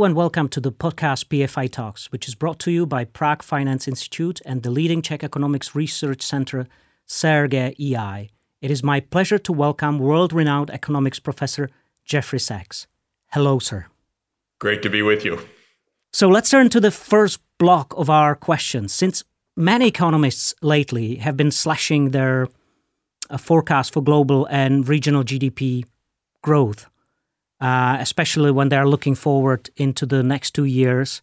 Hello and welcome to the podcast PFI Talks, which is brought to you by Prague Finance Institute and the leading Czech economics research center, CERGE EI. It is my pleasure to welcome world renowned economics professor Jeffrey Sachs. Hello, sir. Great to be with you. So let's turn to the first block of our questions. Since many economists lately have been slashing their uh, forecast for global and regional GDP growth, uh, especially when they're looking forward into the next two years.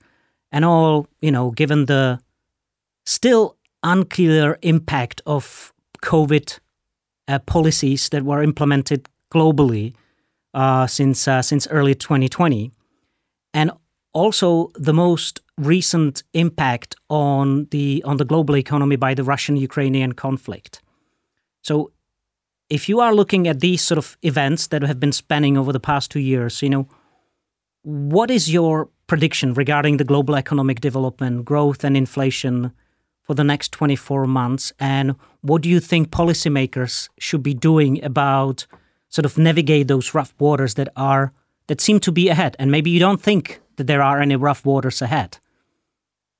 And all, you know, given the still unclear impact of COVID uh, policies that were implemented globally uh, since uh, since early 2020, and also the most recent impact on the on the global economy by the Russian-Ukrainian conflict. So if you are looking at these sort of events that have been spanning over the past two years, you know, what is your prediction regarding the global economic development, growth, and inflation for the next 24 months? And what do you think policymakers should be doing about sort of navigate those rough waters that are that seem to be ahead? And maybe you don't think that there are any rough waters ahead.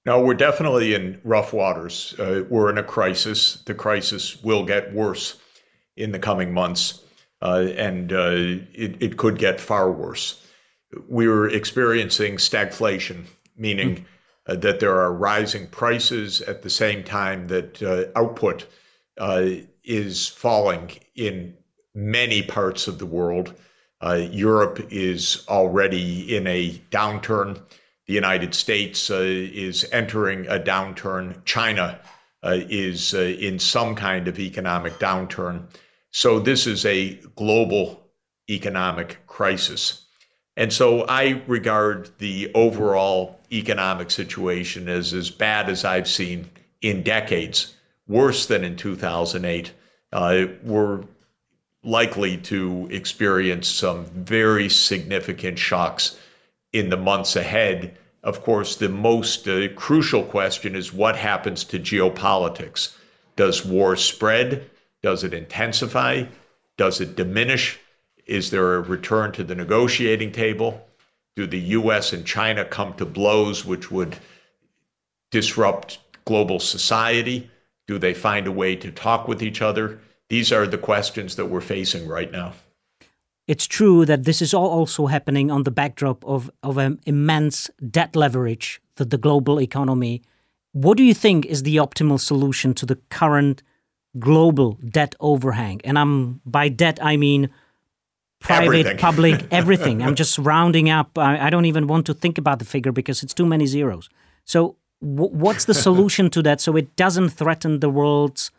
No, we're definitely in rough waters. Uh, we're in a crisis. The crisis will get worse in the coming months, uh, and uh, it, it, could get far worse. We're experiencing stagflation, meaning mm. that there are rising prices at the same time that uh, output uh, is falling in many parts of the world. Europe is already in a downturn. The United States is entering a downturn. China is in some kind of economic downturn. So this is a global economic crisis. And so I regard the overall economic situation as as bad as I've seen in decades, worse than in 2008. Uh, we're likely to experience some very significant shocks in the months ahead. Of course, the most uh, crucial question is what happens to geopolitics? Does war spread? Does it intensify? Does it diminish? Is there a return to the negotiating table? Do the US and China come to blows which would disrupt global society? Do they find a way to talk with each other? These are the questions that we're facing right now. It's true that this is all also happening on the backdrop of, of an immense debt leverage that the global economy. What do you think is the optimal solution to the current global debt overhang. And I'm by debt I mean private, everything. public, everything. I'm just rounding up. I, I, don't even want to think about the figure because it's too many zeros. So, w- what's the solution to that so it doesn't threaten the world's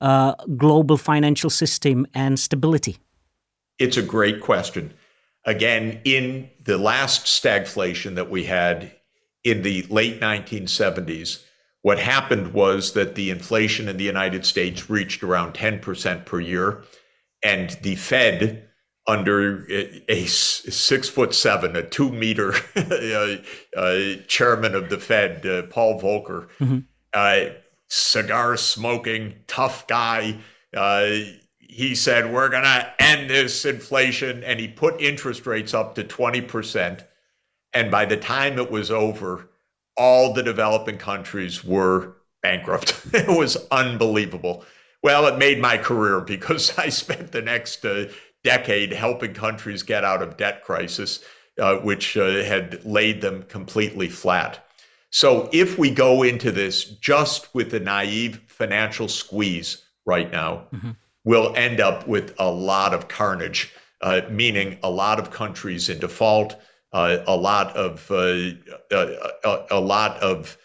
uh, global financial system and stability? It's a great question. Again, in the last stagflation that we had in the late 1970s, what happened was that the inflation in the United States reached around 10% per year, and the Fed, under a six foot seven, a two meter uh, uh, chairman of the Fed, uh, Paul Volcker, mm-hmm. Uh, cigar smoking, tough guy, uh, he said, We're going to end this inflation. And he put interest rates up to 20%. And by the time it was over, all the developing countries were bankrupt. it was unbelievable. Well, it made my career because I spent the next uh, decade helping countries get out of debt crisis, uh, which uh, had laid them completely flat. So if we go into this just with the naive financial squeeze right now, mm-hmm. we'll end up with a lot of carnage, uh, meaning a lot of countries in default a lot of uh, a, uh, uh, a, lot of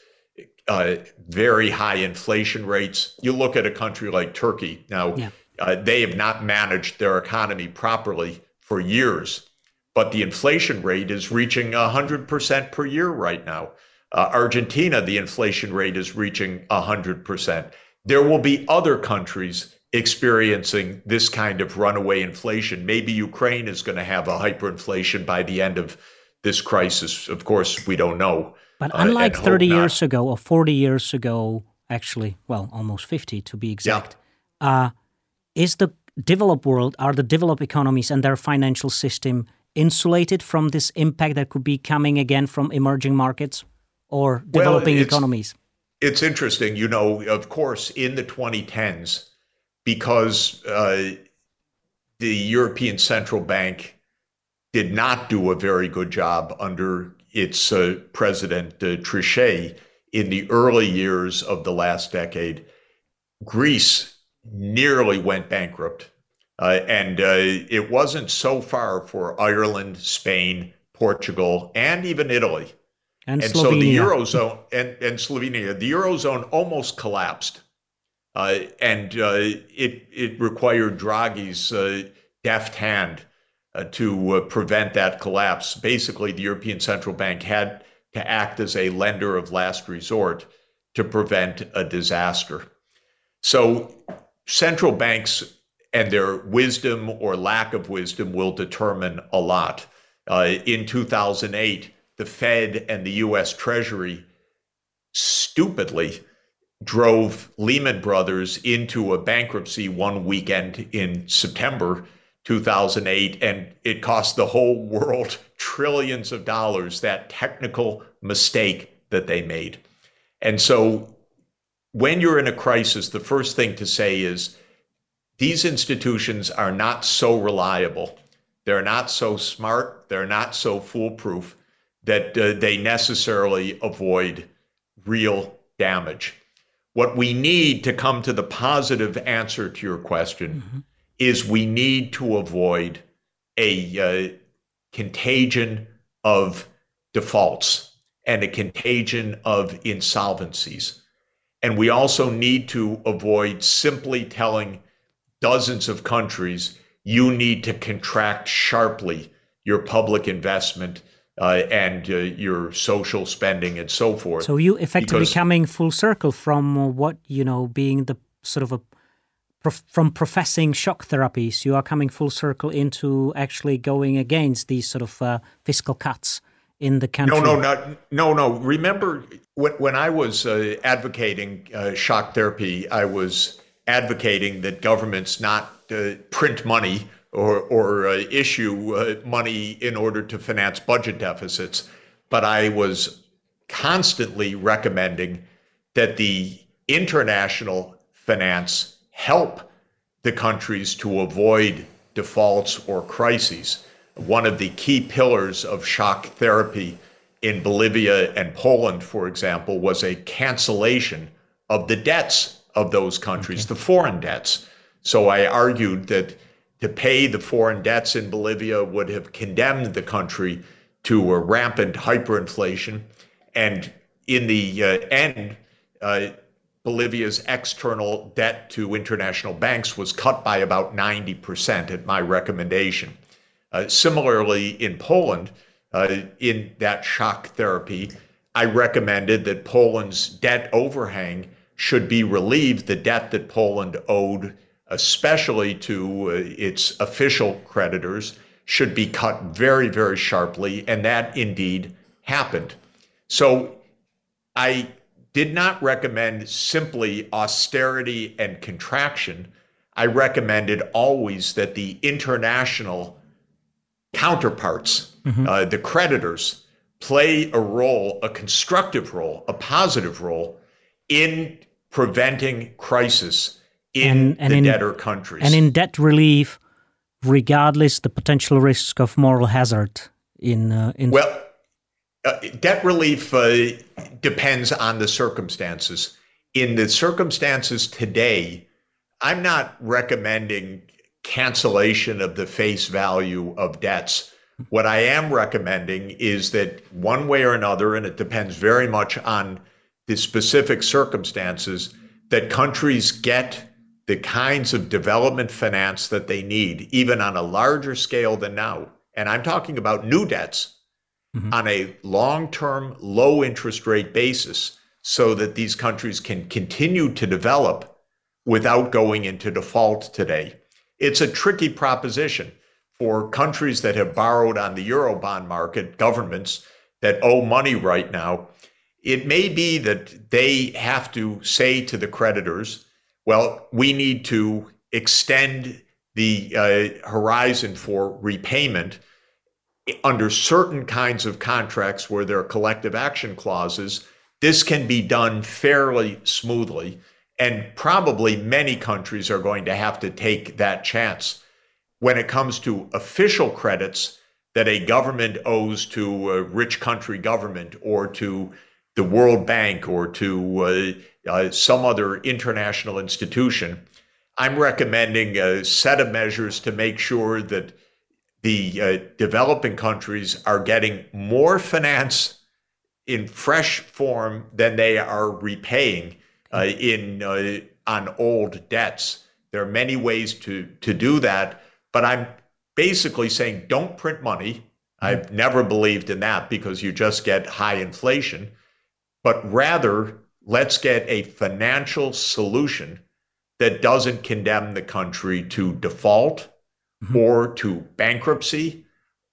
uh, very high inflation rates. You look at a country like Turkey now; yeah. they have not managed their economy properly for years, but the inflation rate is reaching hundred percent per year right now. Argentina, the inflation rate is reaching hundred percent. There will be other countries experiencing this kind of runaway inflation. Maybe Ukraine is going to have a hyperinflation by the end of this crisis. Of course, we don't know. But uh, unlike uh, 30 years ago or 40 years ago, actually, well, almost 50 to be exact, yeah. uh, is the developed world, are the developed economies and their financial system insulated from this impact that could be coming again from emerging markets or developing well, it's, economies? It's interesting. You know, of course, in the 2010s, because uh, the European Central Bank did not do a very good job under its uh, president, uh, Trichet, in the early years of the last decade. Greece nearly went bankrupt. Uh, and uh, it wasn't so far for Ireland, Spain, Portugal, and even Italy. And, and so the Eurozone and, and Slovenia, the Eurozone almost collapsed. Uh, and uh, it, it required Draghi's uh, deft hand to prevent that collapse. Basically, the European Central Bank had to act as a lender of last resort to prevent a disaster. So central banks and their wisdom or lack of wisdom will determine a lot. Uh, in 2008, the Fed and the US Treasury stupidly drove Lehman Brothers into a bankruptcy one weekend in September 2008, and it cost the whole world trillions of dollars, that technical mistake that they made. And so when you're in a crisis, the first thing to say is these institutions are not so reliable. They're not so smart. They're not so foolproof that uh, they necessarily avoid real damage. What we need to come to the positive answer to your question mm-hmm. Is we need to avoid a uh, contagion of defaults and a contagion of insolvencies. And we also need to avoid simply telling dozens of countries you need to contract sharply your public investment uh, and uh, your social spending and so forth. So you effectively coming full circle from what you know being the sort of a from professing shock therapies, you are coming full circle into actually going against these sort of uh, fiscal cuts in the country? No, no, no, no, no. Remember when, when I was uh, advocating uh, shock therapy, I was advocating that governments not uh, print money or, or uh, issue uh, money in order to finance budget deficits. But I was constantly recommending that the international finance help the countries to avoid defaults or crises one of the key pillars of shock therapy in Bolivia and Poland, for example, was a cancellation of the debts of those countries, okay. the foreign debts. So I argued that to pay the foreign debts in Bolivia would have condemned the country to a rampant hyperinflation. And in the uh, end, uh, Bolivia's external debt to international banks was cut by about 90% at my recommendation. Uh, similarly, in Poland, uh, in that shock therapy, I recommended that Poland's debt overhang should be relieved, the debt that Poland owed, especially to uh, its official creditors, should be cut very, very sharply. And that indeed happened. So I did not recommend simply austerity and contraction. I recommended always that the international counterparts, mm-hmm. uh, the creditors, play a role, a constructive role, a positive role in preventing crisis in and, and the in, debtor countries. And in debt relief, regardless the potential risk of moral hazard in uh, in well, uh, debt relief uh, depends on the circumstances. In the circumstances today, I'm not recommending cancellation of the face value of debts. What I am recommending is that one way or another, and it depends very much on the specific circumstances, that countries get the kinds of development finance that they need, even on a larger scale than now. And I'm talking about new debts mm-hmm. on a long term, low interest rate basis so that these countries can continue to develop without going into default today. It's a tricky proposition for countries that have borrowed on the Eurobond market, governments that owe money right now. It may be that they have to say to the creditors, well, we need to extend the uh, horizon for repayment under certain kinds of contracts where there are collective action clauses, this can be done fairly smoothly. And probably many countries are going to have to take that chance. When it comes to official credits that a government owes to a rich country government or to the World Bank or to uh, uh, some other international institution, I'm recommending a set of measures to make sure that the uh, developing countries are getting more finance in fresh form than they are repaying uh, in uh, on old debts. There are many ways to to do that, but I'm basically saying don't print money. I've never believed in that because you just get high inflation, but rather let's get a financial solution that doesn't condemn the country to default mm-hmm. or to bankruptcy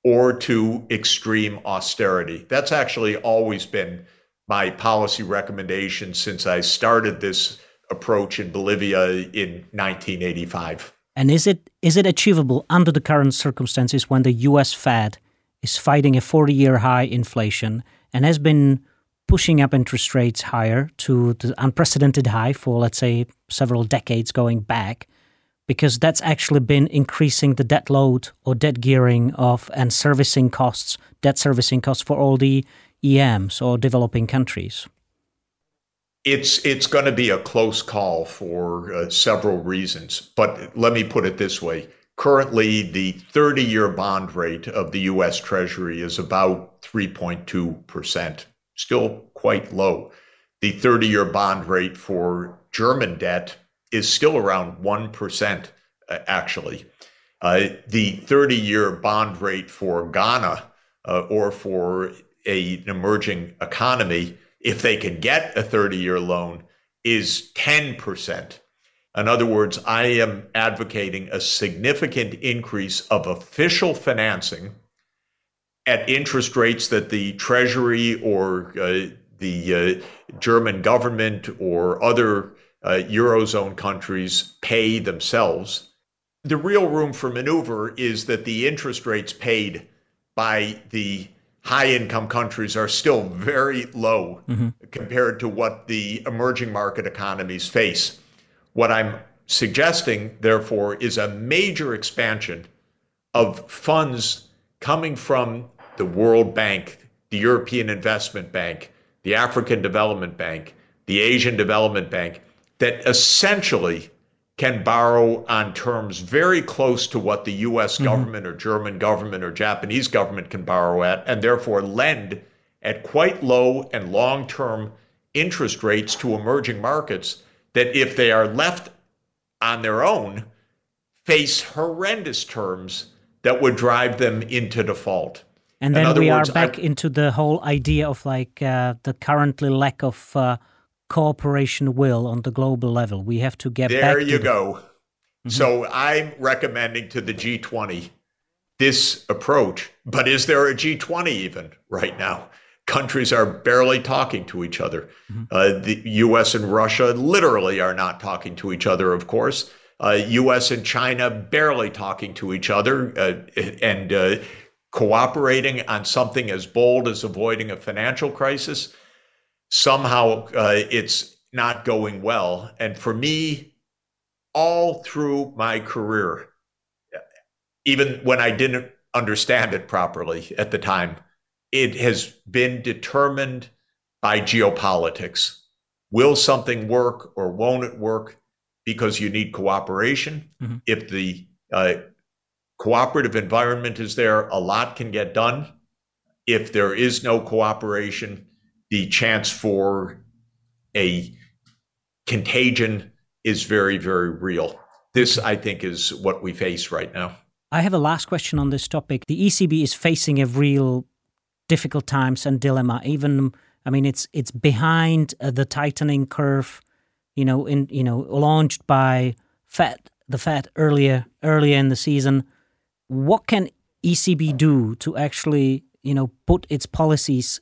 or to extreme austerity. That's actually always been my policy recommendation since I started this approach in Bolivia in 1985. And is it is it achievable under the current circumstances when the US Fed is fighting a 40-year high inflation and has been pushing up interest rates higher to the unprecedented high for let's say several decades going back? Because that's actually been increasing the debt load or debt gearing of and servicing costs, debt servicing costs for all the EMs or developing countries? It's it's going to be a close call for uh, several reasons, but let me put it this way. Currently, the 30 year bond rate of the US Treasury is about 3.2%, still quite low. The 30 year bond rate for German debt is still around 1%, uh, actually. Uh, the 30 year bond rate for Ghana uh, or for a, an emerging economy, if they can get a 30 year loan, is 10%. In other words, I am advocating a significant increase of official financing at interest rates that the Treasury or uh, the uh, German government or other uh, Eurozone countries pay themselves. The real room for maneuver is that the interest rates paid by the high income countries are still very low mm-hmm. compared to what the emerging market economies face. What I'm suggesting, therefore, is a major expansion of funds coming from the World Bank, the European Investment Bank, the African Development Bank, the Asian Development Bank, that essentially can borrow on terms very close to what the US mm-hmm. government or German government or Japanese government can borrow at, and therefore lend at quite low and long term interest rates to emerging markets that, if they are left on their own, face horrendous terms that would drive them into default. And then we words, are back I, into the whole idea of like uh, the currently lack of. Uh, cooperation will on the global level. We have to get there. you go. Mm-hmm. So I'm recommending to the G20 this approach. But is there a G20 even right now? Countries are barely talking to each other. Mm-hmm. Uh, the U.S. and Russia literally are not talking to each other. Of course, uh, U.S. and China barely talking to each other uh, and uh, cooperating on something as bold as avoiding a financial crisis somehow uh, it's not going well. And for me, all through my career, even when I didn't understand it properly at the time, it has been determined by geopolitics. Will something work or won't it work? Because you need cooperation. Mm-hmm. If the uh, cooperative environment is there, a lot can get done. If there is no cooperation, the chance for a contagion is very, very real. This, I think, is what we face right now. I have a last question on this topic. The ECB is facing a real difficult times and dilemma. Even, I mean, it's it's behind uh, the tightening curve. You know, in you know, launched by Fed, the Fed earlier earlier in the season. What can ECB do to actually, you know, put its policies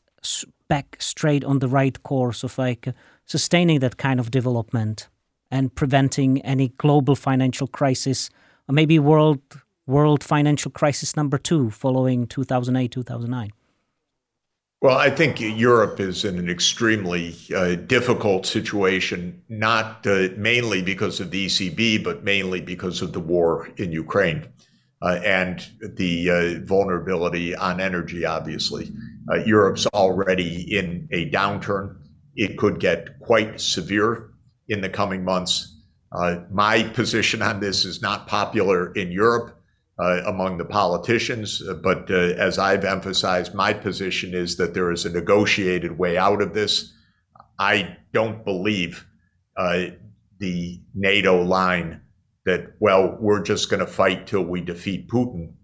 back straight on the right course of like sustaining that kind of development and preventing any global financial crisis or maybe world world financial crisis number two following 2008 2009? Well, I think Europe is in an extremely uh, difficult situation, not uh, mainly because of the ECB, but mainly because of the war in Ukraine uh, and the uh, vulnerability on energy, obviously. Uh, Europe's already in a downturn. It could get quite severe in the coming months. Uh, my position on this is not popular in Europe uh, among the politicians. But as I've emphasized, my position is that there is a negotiated way out of this. I don't believe the NATO line that, well, we're just going to fight till we defeat Putin.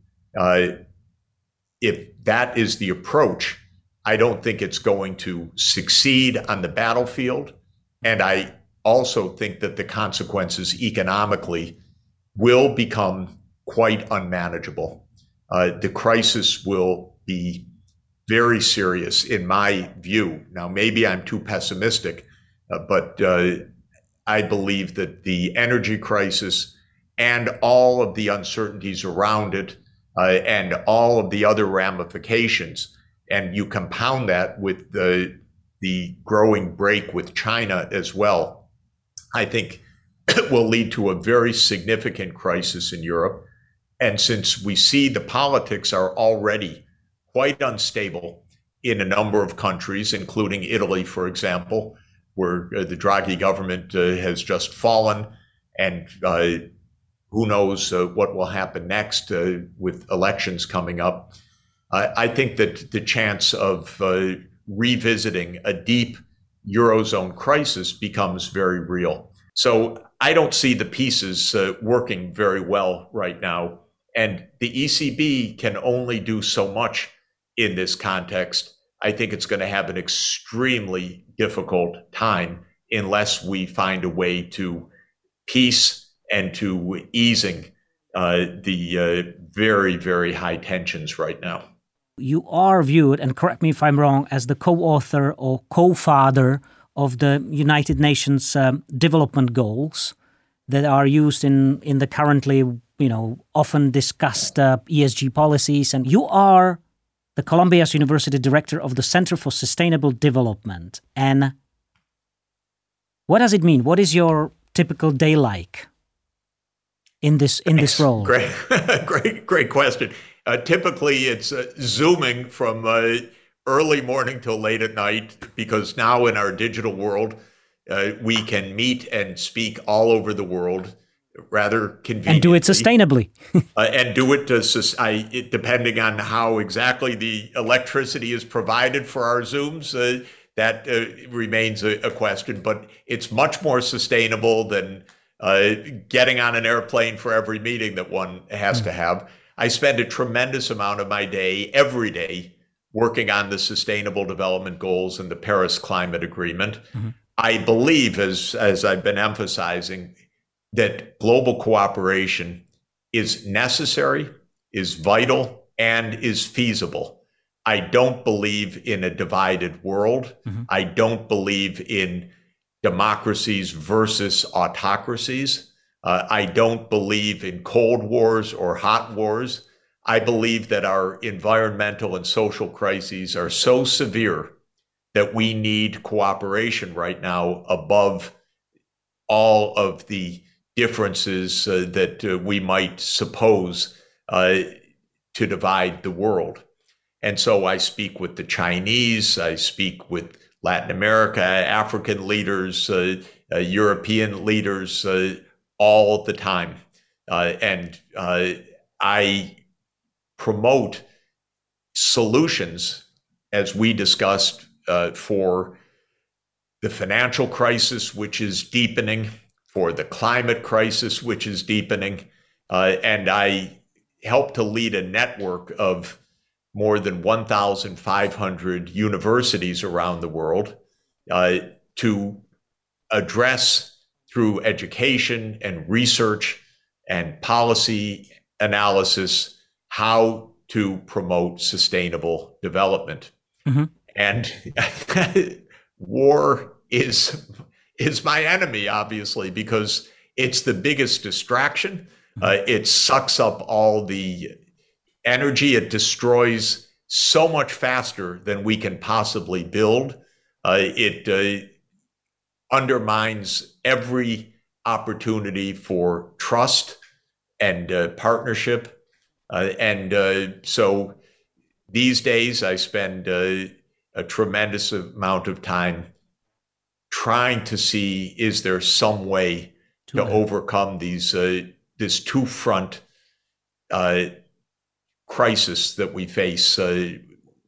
If that is the approach, I don't think it's going to succeed on the battlefield. And I also think that the consequences economically will become quite unmanageable. Uh, the crisis will be very serious, in my view. Now, maybe I'm too pessimistic, uh, but uh, I believe that the energy crisis and all of the uncertainties around it uh, and all of the other ramifications, and you compound that with the the growing break with China as well, I think will lead to a very significant crisis in Europe. And since we see the politics are already quite unstable in a number of countries, including Italy, for example, where uh, the Draghi government uh, has just fallen, and uh, who knows uh, what will happen next uh, with elections coming up. I think that the chance of uh, revisiting a deep Eurozone crisis becomes very real. So I don't see the pieces working very well right now and the ECB can only do so much in this context. I think it's going to have an extremely difficult time unless we find a way to peace and to easing uh, the uh, very, very high tensions right now. You are viewed, and correct me if I'm wrong, as the co author or co father of the United Nations um, development goals that are used in, in the currently you know, often discussed uh, ESG policies, and you are the Columbia University director of the Center for Sustainable Development. And what does it mean? What is your typical day like in this in this role? Great, great, great question. Uh, typically, it's uh, zooming from uh, early morning till late at night because now in our digital world, uh, we can meet and speak all over the world rather convenient and do it sustainably uh, and do it, to, I, it, depending on how exactly the electricity is provided for our zooms uh, that uh, remains a, a, question but it's much more sustainable than uh, getting on an airplane for every meeting that one has mm-hmm. to have i spend a tremendous amount of my day every day working on the sustainable development goals and the paris climate agreement mm-hmm. i believe as as i've been emphasizing that global cooperation is necessary, is vital, and is feasible. I don't believe in a divided world. Mm-hmm. I don't believe in democracies versus autocracies. Uh, I don't believe in cold wars or hot wars. I believe that our environmental and social crises are so severe that we need cooperation right now above all of the differences uh, that uh, we might suppose uh, to divide the world. And so I speak with the Chinese, I speak with Latin America, African leaders, uh, uh, European leaders uh, all the time. and I promote solutions, as we discussed, for the financial crisis, which is deepening, for the climate crisis, which is deepening. Uh, and I help to lead a network of more than 1,500 universities around the world uh, to address through education and research and policy analysis how to promote sustainable development. Mm-hmm. And war is is my enemy, obviously, because it's the biggest distraction. Uh, it sucks up all the energy. It destroys so much faster than we can possibly build. Uh, it uh, undermines every opportunity for trust and uh, partnership. Uh, and uh, so these days, I spend uh, a tremendous amount of time trying to see is there some way to, to overcome these this two front crisis that we face uh,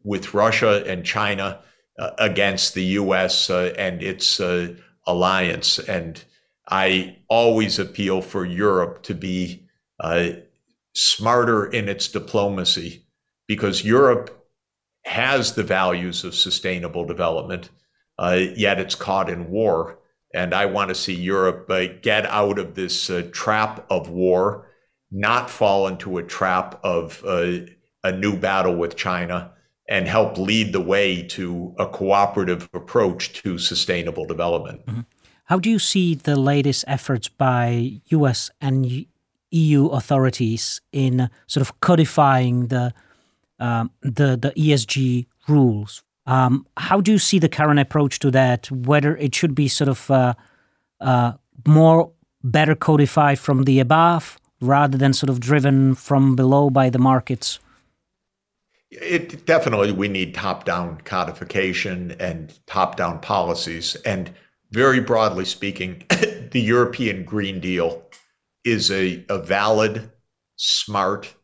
with Russia and China uh, against the U.S. Uh, and its uh, alliance. And I always appeal for Europe to be uh, smarter in its diplomacy because Europe has the values of sustainable development, uh, yet it's caught in war. And I want to see Europe get out of this trap of war not fall into a trap of a new battle with China and help lead the way to a cooperative approach to sustainable development. Mm-hmm. How do you see the latest efforts by US and EU authorities in sort of codifying the um, the, the ESG rules? Um, how do you see the current approach to that? Whether it should be sort of uh, uh, more better codified from the above, rather than sort of driven from below by the markets? It definitely we need top-down codification and top-down policies. And very broadly speaking, the European Green Deal is a, a valid, smart,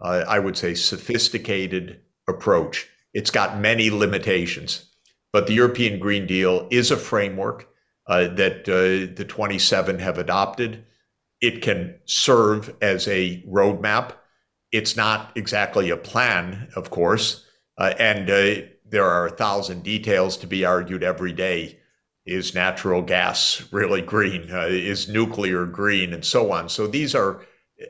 uh, I would say sophisticated approach. It's got many limitations, but the European Green Deal is a framework uh, that uh, the 27 have adopted. It can serve as a roadmap. It's not exactly a plan, of course, uh, and uh, there are a thousand details to be argued every day. Is natural gas really green? Uh, is nuclear green? And so on. So these are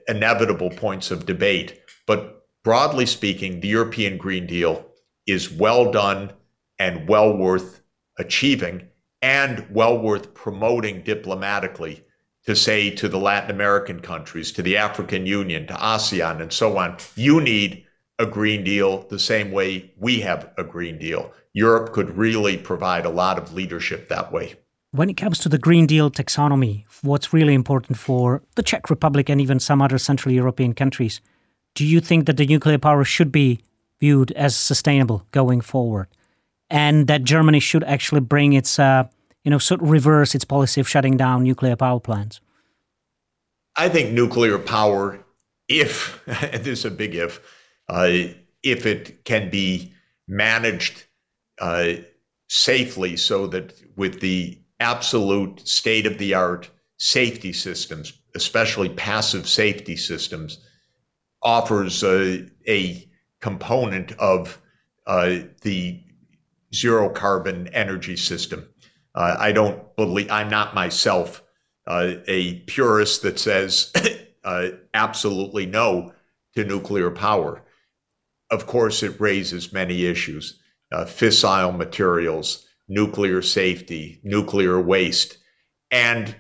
inevitable points of debate. But broadly speaking, the European Green Deal is well done and well worth achieving and well worth promoting diplomatically to say to the Latin American countries, to the African Union, to ASEAN, and so on, you need a Green Deal the same way we have a Green Deal. Europe could really provide a lot of leadership that way. When it comes to the Green Deal taxonomy, what's really important for the Czech Republic and even some other Central European countries, do you think that the nuclear power should be viewed as sustainable going forward? And that Germany should actually bring its uh, you know, sort of reverse its policy of shutting down nuclear power plants? I think nuclear power, if this is a big if, uh, if it can be managed uh, safely, so that with the absolute state of the art safety systems, especially passive safety systems, offers a, a component of uh, the zero carbon energy system. Uh, I don't believe, I'm not myself uh, a purist that says uh, absolutely no to nuclear power. Of course, it raises many issues uh, fissile materials, nuclear safety, nuclear waste, and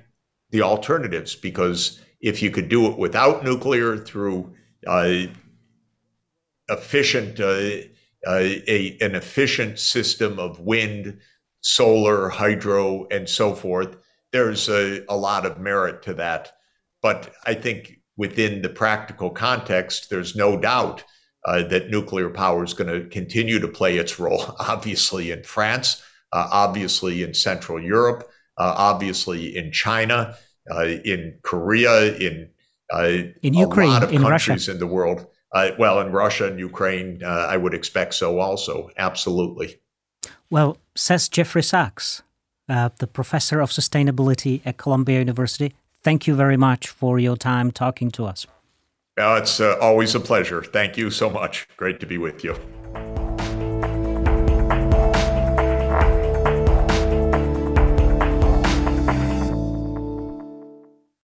the alternatives. Because if you could do it without nuclear through uh, efficient, uh, a, an efficient system of wind, solar, hydro, and so forth. There's a, a lot of merit to that. But I think within the practical context, there's no doubt uh, that nuclear power is going to continue to play its role, obviously in France, uh, obviously in Central Europe, uh, obviously in China, uh, in Korea, in uh, in Ukraine, a lot of in countries Russia. in the world. Uh, well, in Russia and Ukraine, I would expect so also. Absolutely. Well, says Jeffrey Sachs, uh, the professor of sustainability at Columbia University. Thank you very much for your time talking to us. Well, it's uh, always a pleasure. Thank you so much. Great to be with you.